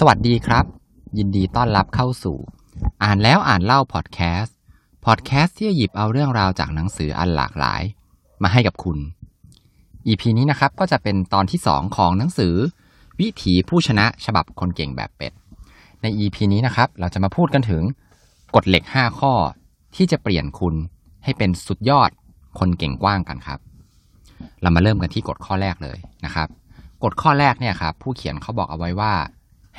สวัสดีครับ ยินดีต้อนรับเข้าสู่ อ่านแล้วอ่านเล่าพอดแคสต์พอดแคสต์ที่จะหยิบเอาเรื่องราวจากหนังสืออันหลากหลาย มาให้กับคุณ EP นี้นะครับก็จะเป็นตอนที่ 2 ของหนังสือ วิถีผู้ชนะฉบับคนเก่งแบบเป็ด ใน EP นี้นะครับเราจะมาพูดกันถึงกฎเหล็ก 5 ข้อที่จะเปลี่ยนคุณให้เป็นสุดยอดคนเก่งกว้างกันครับ เรามาเริ่มกันที่กฎข้อแรกเลยนะครับกฎข้อแรกเนี่ยครับผู้เขียนเขาบอกเอาไว้ว่า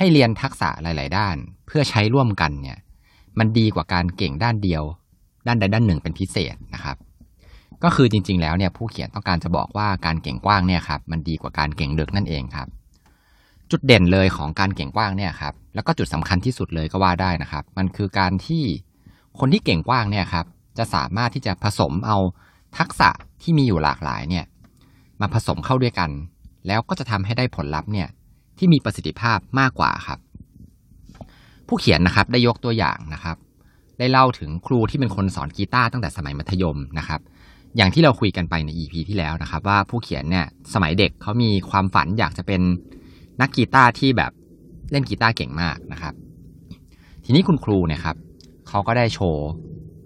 ให้เรียนทักษะหลาย ๆ ด้าน เพื่อใช้ร่วมกันเนี่ย มันดีกว่าการเก่งด้านเดียว ด้านใดด้านหนึ่งเป็นพิเศษนะครับ ก็คือจริง ๆ แล้วเนี่ยผู้เขียนต้องการจะบอกว่าการเก่งกว้างเนี่ยครับมันดีกว่าการเก่งลึกนั่นเองครับ จุดเด่นเลยของการเก่งกว้างเนี่ยครับ แล้วก็จุดสำคัญที่สุดเลยก็ว่าได้นะครับ มันคือการที่คนที่เก่งกว้างเนี่ยครับ จะสามารถที่จะผสมเอาทักษะที่มีอยู่หลากหลายเนี่ย มาผสมเข้าด้วยกัน แล้วก็จะทำให้ได้ผลลัพธ์เนี่ย ที่มีประสิทธิภาพมากกว่าครับ ผู้เขียนนะครับได้ยกตัวอย่างนะครับ ได้เล่าถึงครูที่เป็นคนสอนกีตาร์ตั้งแต่สมัยมัธยมนะครับ อย่างที่เราคุยกันไปใน EP ที่แล้วนะครับ ว่าผู้เขียนเนี่ยสมัยเด็กเขามีความฝันอยากจะเป็นนักกีตาร์ที่แบบเล่นกีตาร์เก่งมากนะครับ ทีนี้คุณครูเนี่ยครับเขาก็ได้โชว์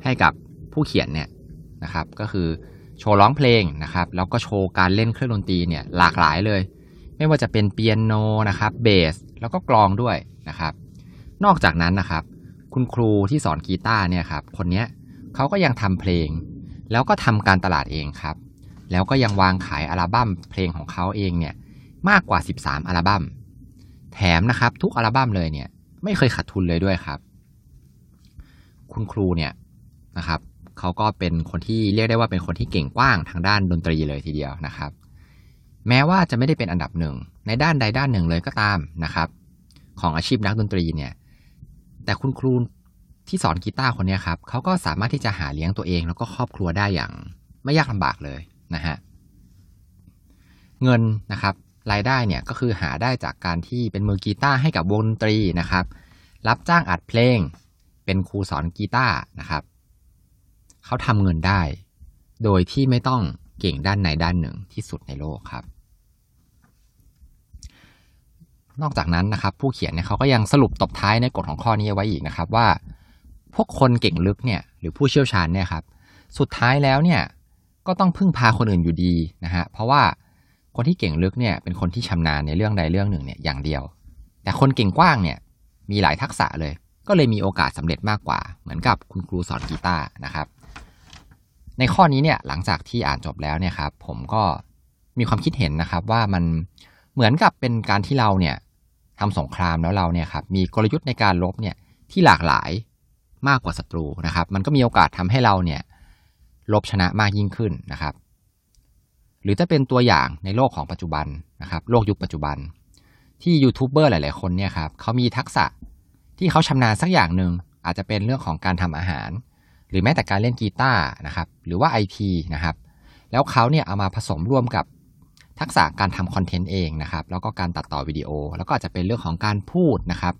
ให้กับผู้เขียนเนี่ยนะครับ ก็คือโชว์ร้องเพลงนะครับ แล้วก็โชว์การเล่นเครื่องดนตรีเนี่ยหลากหลายเลย ไม่ว่าจะเป็นเปียโนนะครับเบสแล้วก็กลองด้วยนะครับ นอกจากนั้นนะครับ คุณครูที่สอนกีตาร์เนี่ยครับคนเนี้ยเขาก็ยังทำเพลง แล้วก็ทำการตลาดเองครับ แล้วก็ยังวางขายอัลบั้มเพลงของเขาเองเนี่ยมากกว่า 13 อัลบั้ม แถมนะครับทุกอัลบั้มเลยเนี่ยไม่เคยขาดทุนเลยด้วยครับ คุณครูเนี่ยนะครับเขาก็เป็นคนที่เรียกได้ว่าเป็นคนที่เก่งกว้างทางด้านดนตรีเลยทีเดียวนะครับ แม้ว่าจะไม่ได้เป็นอันดับหนึ่ง ในด้านใดด้านหนึ่งเลยก็ตามนะครับ ของอาชีพนักดนตรีเนี่ย แต่คุณครูที่สอนกีตาร์คนนี้ครับเขาก็สามารถที่จะหาเลี้ยงตัวเอง แล้วก็ครอบครัวได้อย่างไม่ยากลำบากเลยนะฮะเงินนะครับรายได้เนี่ยก็คือหาได้จากการที่เป็นมือกีตาร์ให้กับวงดนตรีนะครับ รับจ้างอัดเพลง เป็นครูสอนกีตาร์นะครับเขาทำเงินได้ โดยที่ไม่ต้องเก่งด้านใดด้านหนึ่งที่สุดในโลกครับ นอกจากนั้นนะครับผู้เขียนเนี่ยเขาก็ยังสรุปตบท้ายในกฎของข้อนี้ไว้อีกนะครับว่า พวกคนเก่งลึกเนี่ยหรือผู้เชี่ยวชาญเนี่ยครับสุดท้ายแล้วเนี่ยก็ต้องพึ่งพาคนอื่นอยู่ดีนะฮะเพราะว่าคนที่เก่งลึกเนี่ยเป็นคนที่ชำนาญในเรื่องใดเรื่องหนึ่งเนี่ยอย่างเดียว แต่คนเก่งกว้างเนี่ยมีหลายทักษะเลย ก็เลยมีโอกาสสำเร็จมากกว่า เหมือนกับคุณครูสอนกีตาร์นะครับ ในข้อนี้เนี่ยหลังจากที่อ่านจบแล้วเนี่ยครับผมก็มีความคิดเห็นนะครับว่ามันเหมือนกับเป็นการที่เราเนี่ย ทำสงครามแล้วเราเนี่ยครับมีกลยุทธ์ในการลบเนี่ยที่หลากหลายมากกว่าศัตรูนะครับ มันก็มีโอกาสทำให้เราเนี่ยลบชนะมากยิ่งขึ้นนะครับ หรือจะเป็นตัวอย่างในโลกของปัจจุบันนะครับ โลกยุคปัจจุบัน ที่ยูทูบเบอร์หลาย ๆ คนเนี่ยครับเขามีทักษะที่เขาชำนาญสักอย่างหนึ่งอาจจะเป็นเรื่องของการทำอาหาร หรือแม้แต่การเล่นกีตาร์นะครับ หรือว่าไอทีนะครับ แล้วเขาเนี่ยเอามาผสมร่วมกับ ทักษะการทำคอนเทนต์เองนะครับแล้วก็การตัดต่อวิดีโอ แล้วก็อาจจะเป็นเรื่องของการพูดนะครับ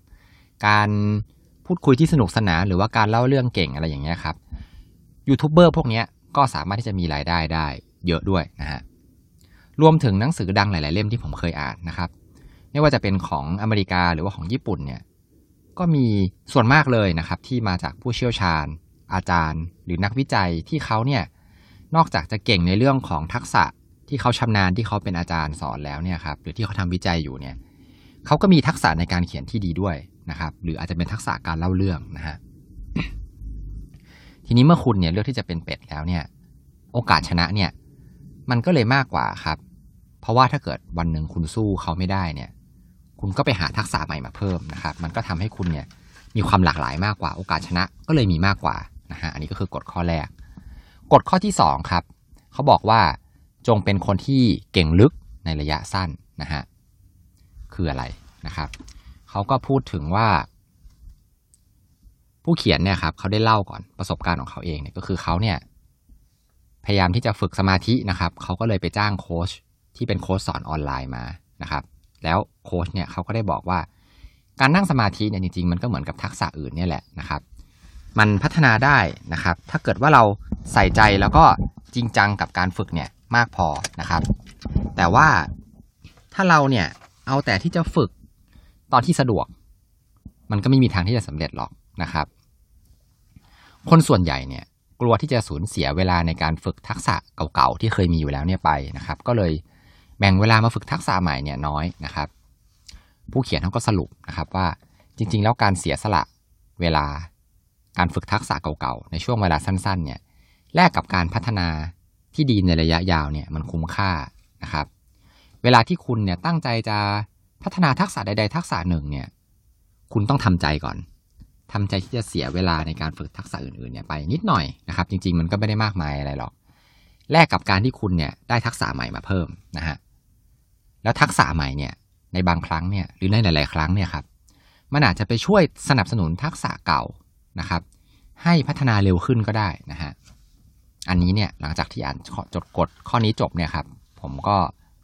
การพูดคุยที่สนุกสนานหรือว่าการเล่าเรื่องเก่งอะไรอย่างเงี้ยครับยูทูบเบอร์พวกนี้ก็สามารถที่จะมีรายได้ได้เยอะด้วยนะฮะรวมถึงหนังสือดังหลาย ๆ เล่มที่ผมเคยอ่านนะครับ ไม่ว่าจะเป็นของอเมริกาหรือว่าของญี่ปุ่นเนี่ยก็มีส่วนมากเลยนะครับ ที่มาจากผู้เชี่ยวชาญ อาจารย์ หรือนักวิจัยที่เขาเนี่ยนอกจากจะเก่งในเรื่องของทักษะ ที่เขาชำนาญที่เขาเป็นอาจารย์สอนแล้วเนี่ยครับหรือที่เขาทำวิจัยอยู่เนี่ยเขาก็มีทักษะในการเขียนที่ดีด้วยนะครับ หรืออาจจะเป็นทักษะการเล่าเรื่องนะฮะทีนี้เมื่อคุณเนี่ยเลือกที่จะเป็นเป็ดแล้วเนี่ย โอกาสชนะเนี่ย มันก็เลยมากกว่าครับ เพราะว่าถ้าเกิดวันหนึ่งคุณสู้เขาไม่ได้เนี่ย คุณก็ไปหาทักษะใหม่มาเพิ่มนะครับ มันก็ทำให้คุณเนี่ยมีความหลากหลายมากกว่า โอกาสชนะก็เลยมีมากกว่านะฮะอันนี้ก็คือกฎข้อแรกกฎข้อที่สองครับเขาบอกว่า จงเป็นคนที่เก่งลึกในระยะสั้นนะฮะคืออะไรนะครับเขาก็พูดถึงว่า ผู้เขียนเนี่ยครับเขาได้เล่าก่อนประสบการณ์ของเขาเองเนี่ยก็คือเขาเนี่ยพยายามที่จะฝึกสมาธินะครับเขาก็เลยไปจ้างโค้ชที่เป็นโค้ชสอนออนไลน์มานะครับ แล้วโค้ชเนี่ยเขาก็ได้บอกว่า การนั่งสมาธิเนี่ยจริงๆ มันก็เหมือนกับทักษะอื่นเนี่ยแหละนะครับ มันพัฒนาได้นะครับ ถ้าเกิดว่าเราใส่ใจแล้วก็จริงจังกับการฝึกเนี่ย มากพอนะครับ แต่ว่าถ้าเราเนี่ยเอาแต่ที่จะฝึกตอนที่สะดวก มันก็ไม่มีทางที่จะสำเร็จหรอกนะครับ คนส่วนใหญ่เนี่ย กลัวที่จะสูญเสียเวลาในการฝึกทักษะเก่าๆที่เคยมีอยู่แล้วเนี่ยไปนะครับ ก็เลยแบ่งเวลามาฝึกทักษะใหม่เนี่ยน้อยนะครับ ผู้เขียนเขาก็สรุปนะครับว่าจริง ๆ แล้วการเสียสละเวลาการฝึกทักษะเก่าๆในช่วงเวลาสั้น ๆ เนี่ยแลกกับการพัฒนา ที่ดีในระยะยาวเนี่ยมันคุ้มค่านะครับ เวลาที่คุณเนี่ยตั้งใจจะพัฒนาทักษะใด ๆ ทักษะหนึ่งเนี่ย คุณต้องทำใจก่อนทำใจที่จะเสียเวลาในการฝึกทักษะอื่นๆเนี่ยไปนิดหน่อยนะครับ จริง ๆ มันก็ไม่ได้มากมายอะไรหรอก แลกกับการที่คุณเนี่ยได้ทักษะใหม่มาเพิ่มนะฮะแล้วทักษะใหม่เนี่ย ในบางครั้งเนี่ยหรือในหลาย ๆ ครั้งเนี่ยครับมันอาจจะไปช่วยสนับสนุนทักษะเก่านะครับ ให้พัฒนาเร็วขึ้นก็ได้นะฮะ อันนี้เนี่ยหลังจากที่อ่านจดกฎข้อนี้จบเนี่ยครับผมก็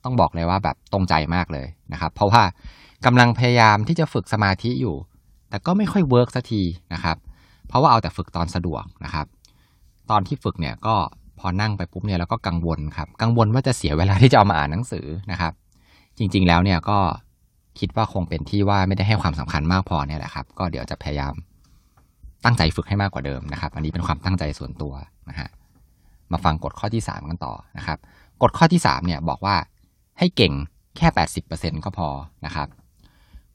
ต้องบอกเลยว่าแบบตรงใจมากเลยนะครับ เพราะว่ากำลังพยายามที่จะฝึกสมาธิอยู่ แต่ก็ไม่ค่อยเวิร์กสักทีนะครับ เพราะว่าเอาแต่ฝึกตอนสะดวกนะครับ ตอนที่ฝึกเนี่ยก็พอนั่งไปปุ๊บเนี่ยแล้วก็กังวลครับ กังวลว่าจะเสียเวลาที่จะเอามาอ่านหนังสือนะครับ จริง ๆ แล้วเนี่ยก็คิดว่าคงเป็นที่ว่าไม่ได้ให้ความสำคัญมากพอเนี่ยแหละครับ ก็เดี๋ยวจะพยายามตั้งใจฝึกให้มากกว่าเดิมนะครับ อันนี้เป็นความตั้งใจส่วนตัวนะฮะ มาฟังกฎข้อที่ 3 กันต่อนะครับ กฎข้อที่3เนี่ยบอกว่าให้เก่งแค่ 80%ก็พอนะครับ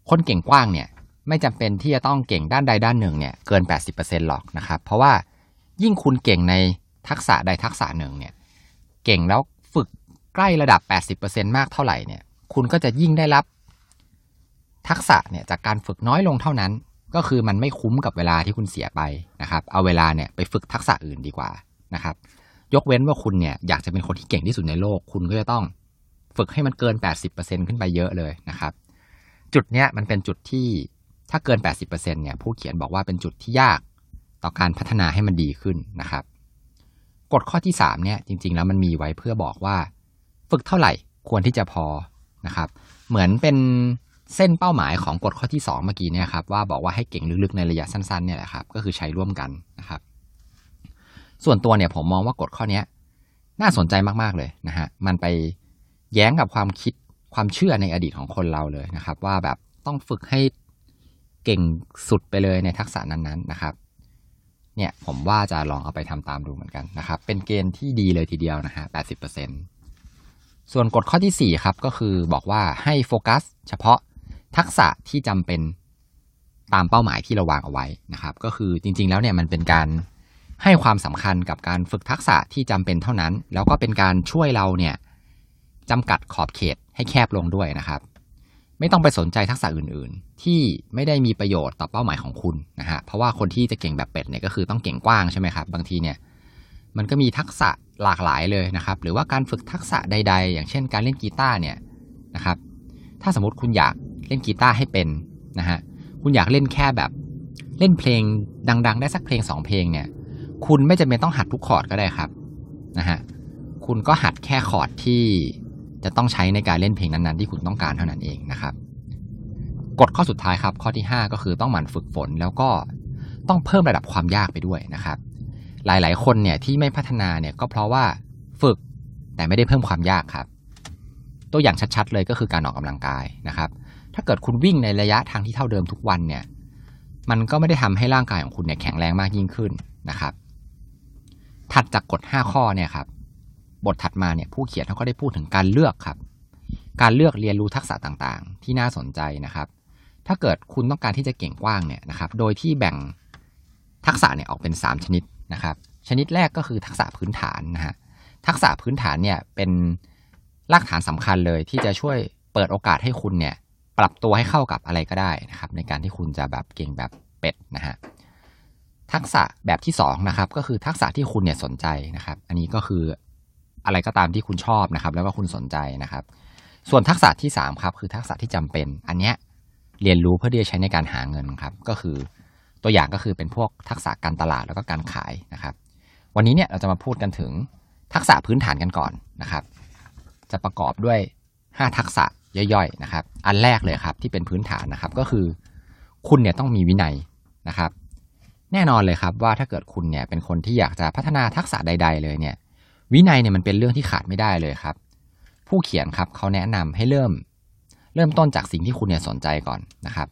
คนเก่งกว้างเนี่ยไม่จำเป็นที่จะต้องเก่งด้านใดด้านหนึ่งเนี่ยเกิน 80%หรอกนะครับ เพราะว่ายิ่งคุณเก่งในทักษะใดทักษะหนึ่งเนี่ยเก่งแล้วฝึกใกล้ระดับ 80%มากเท่าไหร่เนี่ยคุณก็จะยิ่งได้รับทักษะเนี่ยจากการฝึกน้อยลงเท่านั้น ก็คือมันไม่คุ้มกับเวลาที่คุณเสียไปนะครับ เอาเวลาเนี่ยไปฝึกทักษะอื่นดีกว่านะครับ ยกเว้นว่าคุณเนี่ยอยากจะเป็นคนที่เก่งที่สุดในโลก คุณก็จะต้องฝึกให้มันเกิน 80%ขึ้นไปเยอะเลยนะครับ จุดเนี้ยมันเป็นจุดที่ถ้าเกิน 80%เนี่ยผู้เขียนบอกว่าเป็นจุดที่ยากต่อการพัฒนาให้มันดีขึ้นนะครับ กฎข้อที่3เนี่ยจริง ๆ แล้วมันมีไว้เพื่อบอกว่า ฝึกเท่าไหร่ควรที่จะพอนะครับ เหมือนเป็นเส้นเป้าหมายของกฎข้อที่ 2 เมื่อกี้เนี่ยครับว่าบอกว่าให้เก่งลึกๆในระยะสั้นๆเนี่ยแหละครับก็คือใช้ร่วมกัน ส่วนตัวเนี่ยผมมองว่ากฎข้อนี้น่าสนใจมากๆเลยนะฮะมันไปแย้งกับความคิดความเชื่อในอดีตของคนเราเลยนะครับ ว่าแบบต้องฝึกให้เก่งสุดไปเลยในทักษะนั้นๆนะครับ เนี่ยผมว่าจะลองเอาไปทำตามดูเหมือนกันนะครับ เป็นเกณฑ์ที่ดีเลยทีเดียวนะฮะแปส่วนกฎข้อที่สี่ครับ ก็คือบอกว่าให้โฟกัส เฉพาะทักษะที่จำเป็นตามเป้าหมายที่เราวางเอาไว้นะครับ ก็คือจริง ๆ แล้วเนี่ยมันเป็นการ ให้ความสำคัญกับการฝึกทักษะที่จำเป็นเท่านั้น แล้วก็เป็นการช่วยเราเนี่ยจำกัดขอบเขตให้แคบลงด้วยนะครับ ไม่ต้องไปสนใจทักษะอื่นๆ ที่ไม่ได้มีประโยชน์ต่อเป้าหมายของคุณนะฮะเพราะว่าคนที่จะเก่งแบบเป็ดเนี่ยก็คือต้องเก่งกว้างใช่ไหมครับ บางทีเนี่ยมันก็มีทักษะหลากหลายเลยนะครับ หรือว่าการฝึกทักษะใด ๆ อย่างเช่น การเล่นกีตาร์เนี่ยนะครับ ถ้าสมมติคุณอยากเล่นกีตาร์ให้เป็นนะฮะคุณอยากเล่นแค่แบบเล่นเพลงดัง ๆ ได้สักเพลงสองเพลงเนี่ย คุณไม่จำเป็นต้องหัดทุกคอร์ดก็ได้ครับนะฮะคุณก็หัดแค่คอร์ดที่จะต้องใช้ในการเล่นเพลงนั้นๆ ที่คุณต้องการเท่านั้นเองนะครับกฎข้อสุดท้ายครับ ข้อที่ 5 ก็คือต้องหมั่นฝึกฝนแล้วก็ต้องเพิ่มระดับความยากไปด้วยนะครับ หลายๆ คนเนี่ยที่ไม่พัฒนาเนี่ยก็เพราะว่าฝึกแต่ไม่ได้เพิ่มความยากครับ ตัวอย่างชัดๆ เลยก็คือการออกกำลังกายนะครับ ถ้าเกิดคุณวิ่งในระยะทางที่เท่าเดิมทุกวันเนี่ย มันก็ไม่ได้ทำให้ร่างกายของคุณเนี่ยแข็งแรงมากยิ่งขึ้นนะครับ ถัดจากกฎ 5 ข้อเนี่ยครับ บทถัดมาเนี่ยผู้เขียนเขาก็ได้พูดถึงการเลือกครับ การเลือกเรียนรู้ทักษะต่างๆ ที่น่าสนใจนะครับ ถ้าเกิดคุณต้องการที่จะเก่งกว้างเนี่ยนะครับ โดยที่แบ่งทักษะเนี่ยออกเป็น 3 ชนิดนะครับ ชนิดแรกก็คือทักษะพื้นฐานนะฮะ ทักษะพื้นฐานเนี่ยเป็นรากฐานสำคัญเลยที่จะช่วยเปิดโอกาสให้คุณเนี่ยปรับตัวให้เข้ากับอะไรก็ได้นะครับ ในการที่คุณจะแบบเก่งแบบเป็ดนะฮะ ทักษะแบบที่2นะครับก็คือทักษะที่คุณเนี่ยสนใจนะครับ อันนี้ก็คืออะไรก็ตามที่คุณชอบนะครับ แล้วก็คุณสนใจนะครับ ส่วนทักษะที่3ครับคือทักษะที่จำเป็น อันเนี้ยเรียนรู้เพื่อที่จะใช้ในการหาเงินครับ ก็คือตัวอย่างก็คือเป็นพวกทักษะการตลาดแล้วก็การขายนะครับ วันนี้เนี่ยเราจะมาพูดกันถึงทักษะพื้นฐานกันก่อนนะครับ จะประกอบด้วย 5 ทักษะย่อยๆนะครับ อันแรกเลยครับที่เป็นพื้นฐานนะครับ ก็คือ คุณเนี่ยต้องมีวินัยนะครับ แน่นอนเลยครับว่าถ้าเกิดคุณเนี่ยเป็นคนที่อยากจะพัฒนาทักษะใด ๆ เลยเนี่ย วินัยเนี่ยมันเป็นเรื่องที่ขาดไม่ได้เลยครับ ผู้เขียนครับเขาแนะนำให้เริ่ม เริ่มต้นจากสิ่งที่คุณเนี่ยสนใจก่อนนะครับ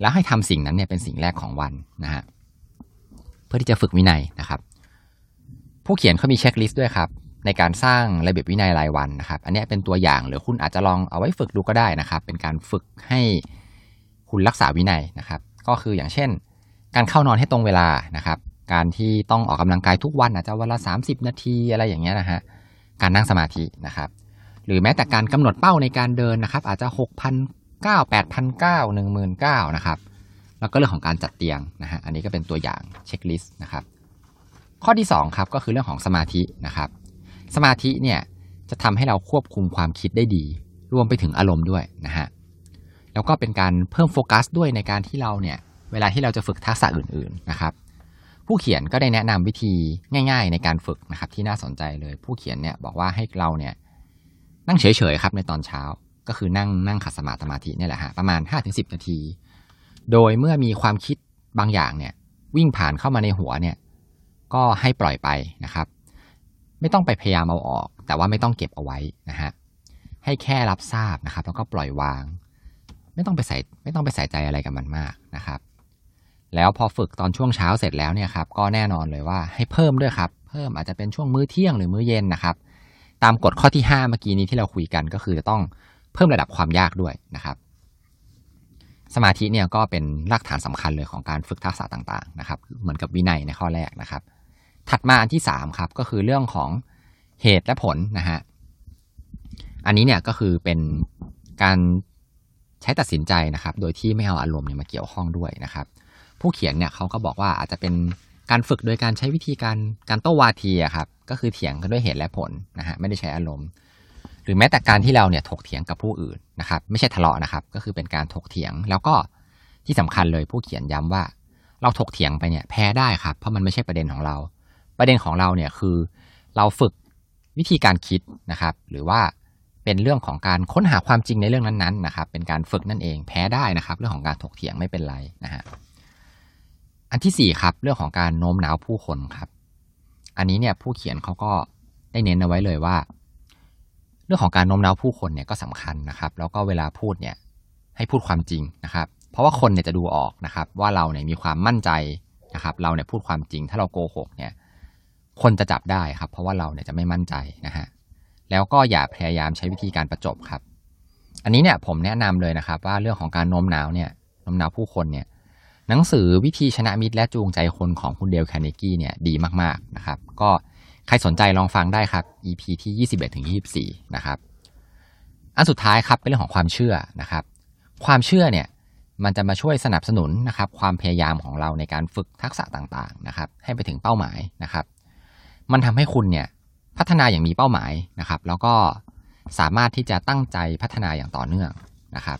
แล้วให้ทำสิ่งนั้นเนี่ยเป็นสิ่งแรกของวันนะฮะเพื่อที่จะฝึกวินัยนะครับ ผู้เขียนเขามีเช็คลิสต์ด้วยครับในการสร้างระเบียบวินัยรายวันนะครับ อันนี้เป็นตัวอย่างหรือคุณอาจจะลองเอาไว้ฝึกดูก็ได้นะครับ เป็นการฝึกให้คุณรักษาวินัยนะครับ ก็คืออย่างเช่น การเข้านอนให้ตรงเวลานะครับ การที่ต้องออกกำลังกายทุกวันอาจจะวันละ 30 นาทีอะไรอย่างเงี้ยนะฮะ การนั่งสมาธินะครับ หรือแม้แต่การกำหนดเป้าในการเดินนะครับ อาจจะ6 0 0 9 8 0 0 9 1 9 0 0นะครับ แล้วก็เรื่องของการจัดเตียงนะฮะ อันนี้ก็เป็นตัวอย่างเช็คลิสต์นะครับ ข้อที่2ครับก็คือเรื่องของสมาธินะครับ สมาธิเนี่ยจะทำให้เราควบคุมความคิดได้ดี รวมไปถึงอารมณ์ด้วยนะฮะ แล้วก็เป็นการเพิ่มโฟกัสด้วยในการที่เราเนี่ย เวลาที่เราจะฝึกทักษะอื่นๆนะครับ ผู้เขียนก็ได้แนะนำวิธีง่าย ๆ ในการฝึกนะครับที่น่าสนใจเลยผู้เขียนเนี่ยบอกว่าให้เราเนี่ยนั่งเฉยๆครับในตอนเช้าก็คือนั่งนั่งขัดสมาธิสมาธินี่แหละฮะประมาณ 5-10 นาที โดยเมื่อมีความคิดบางอย่างเนี่ยวิ่งผ่านเข้ามาในหัวเนี่ยก็ให้ปล่อยไปนะครับ ไม่ต้องไปพยายามเอาออก แต่ว่าไม่ต้องเก็บเอาไว้นะฮะให้แค่รับทราบนะครับ แล้วก็ปล่อยวาง ไม่ต้องไปใส่ไม่ต้องไปใส่ใจอะไรกับมันมากนะครับ แล้วพอฝึกตอนช่วงเช้าเสร็จแล้วเนี่ยครับก็แน่นอนเลยว่าให้เพิ่มด้วยครับ เพิ่มอาจจะเป็นช่วงมื้อเที่ยงหรือมื้อเย็นนะครับตามกฎข้อที่ 5 เมื่อกี้นี้ที่เราคุยกันก็คือจะต้องเพิ่มระดับความยากด้วยนะครับสมาธิเนี่ยก็เป็นรากฐานสำคัญเลยของการฝึกทักษะต่างๆนะครับ เหมือนกับวินัยในข้อแรกนะครับ ถัดมาอันที่3ครับก็คือเรื่องของเหตุและผลนะฮะอันนี้เนี่ยก็คือเป็นการใช้ตัดสินใจนะครับ โดยที่ไม่เอาอารมณ์เนี่ยมาเกี่ยวข้องด้วยนะครับ ผู้เขียนเนี่ยเขาก็บอกว่าอาจจะเป็นการฝึกโดยการใช้วิธีการการโต้วาทีอะครับก็คือเถียงกันด้วยเหตุและผลนะฮะไม่ได้ใช้อารมณ์ หรือแม้แต่การที่เราเนี่ยถกเถียงกับผู้อื่นนะครับ ไม่ใช่ทะเลาะนะครับ ก็คือเป็นการถกเถียงแล้วก็ที่สำคัญเลยผู้เขียนย้ำว่า เราถกเถียงไปเนี่ยแพ้ได้ครับเพราะมันไม่ใช่ประเด็นของเรา ประเด็นของเราเนี่ยคือเราฝึกวิธีการคิดนะครับ หรือว่าเป็นเรื่องของการค้นหาความจริงในเรื่องนั้นๆนะครับ เป็นการฝึกนั่นเองแพ้ได้นะครับ เรื่องของการถกเถียงไม่เป็นไรนะฮะ อันที่สี่ครับ เรื่องของการโน้มน้าวผู้คนครับ อันนี้เนี่ยผู้เขียนเขาก็ได้เน้นเอาไว้เลยว่า เรื่องของการโน้มน้าวผู้คนเนี่ยก็สำคัญนะครับ แล้วก็เวลาพูดเนี่ยให้พูดความจริงนะครับ เพราะว่าคนเนี่ยจะดูออกนะครับ ว่าเราเนี่ยมีความมั่นใจนะครับ เราเนี่ยพูดความจริง ถ้าเราโกหกเนี่ย คนจะจับได้ครับ เพราะว่าเราเนี่ยจะไม่มั่นใจนะฮะแล้วก็อย่าพยายามใช้วิธีการประจบครับ อันนี้เนี่ยผมแนะนำเลยนะครับ ว่าเรื่องของการโน้มน้าวเนี่ยโน้มน้าวผู้คนเนี่ย หนังสือวิธีชนะมิตรและจูงใจคนของคุณเดลแคเนกี้เนี่ยดีมากๆนะครับ ก็ใครสนใจลองฟังได้ครับ EP ที่ 21ถึง24 นะครับ อันสุดท้ายครับเป็นเรื่องของความเชื่อนะครับ ความเชื่อเนี่ยมันจะมาช่วยสนับสนุนนะครับ ความพยายามของเราในการฝึกทักษะต่างๆนะครับ ให้ไปถึงเป้าหมายนะครับ มันทำให้คุณเนี่ยพัฒนาอย่างมีเป้าหมายนะครับ แล้วก็สามารถที่จะตั้งใจพัฒนาอย่างต่อเนื่องนะครับ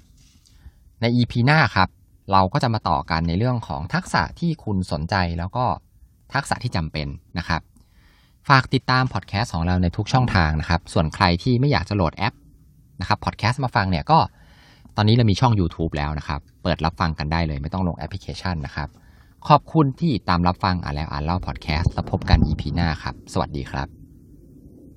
ใน EP หน้าครับ เราก็จะมาต่อกันในเรื่องของทักษะที่คุณสนใจแล้วก็ทักษะที่จำเป็นนะครับ ฝากติดตามพอดแคสต์ของเราในทุกช่องทางนะครับ ส่วนใครที่ไม่อยากจะโหลดแอปนะครับพอดแคสต์มาฟังเนี่ยก็ตอนนี้เรามีช่อง YouTube แล้วนะครับ เปิดรับฟังกันได้เลยไม่ต้องลงแอปพลิเคชันนะครับ ขอบคุณที่ตามรับฟังอ่านแล้วอ่านเล่าพอดแคสต์แล้วพบกัน EP หน้าครับ สวัสดีครับ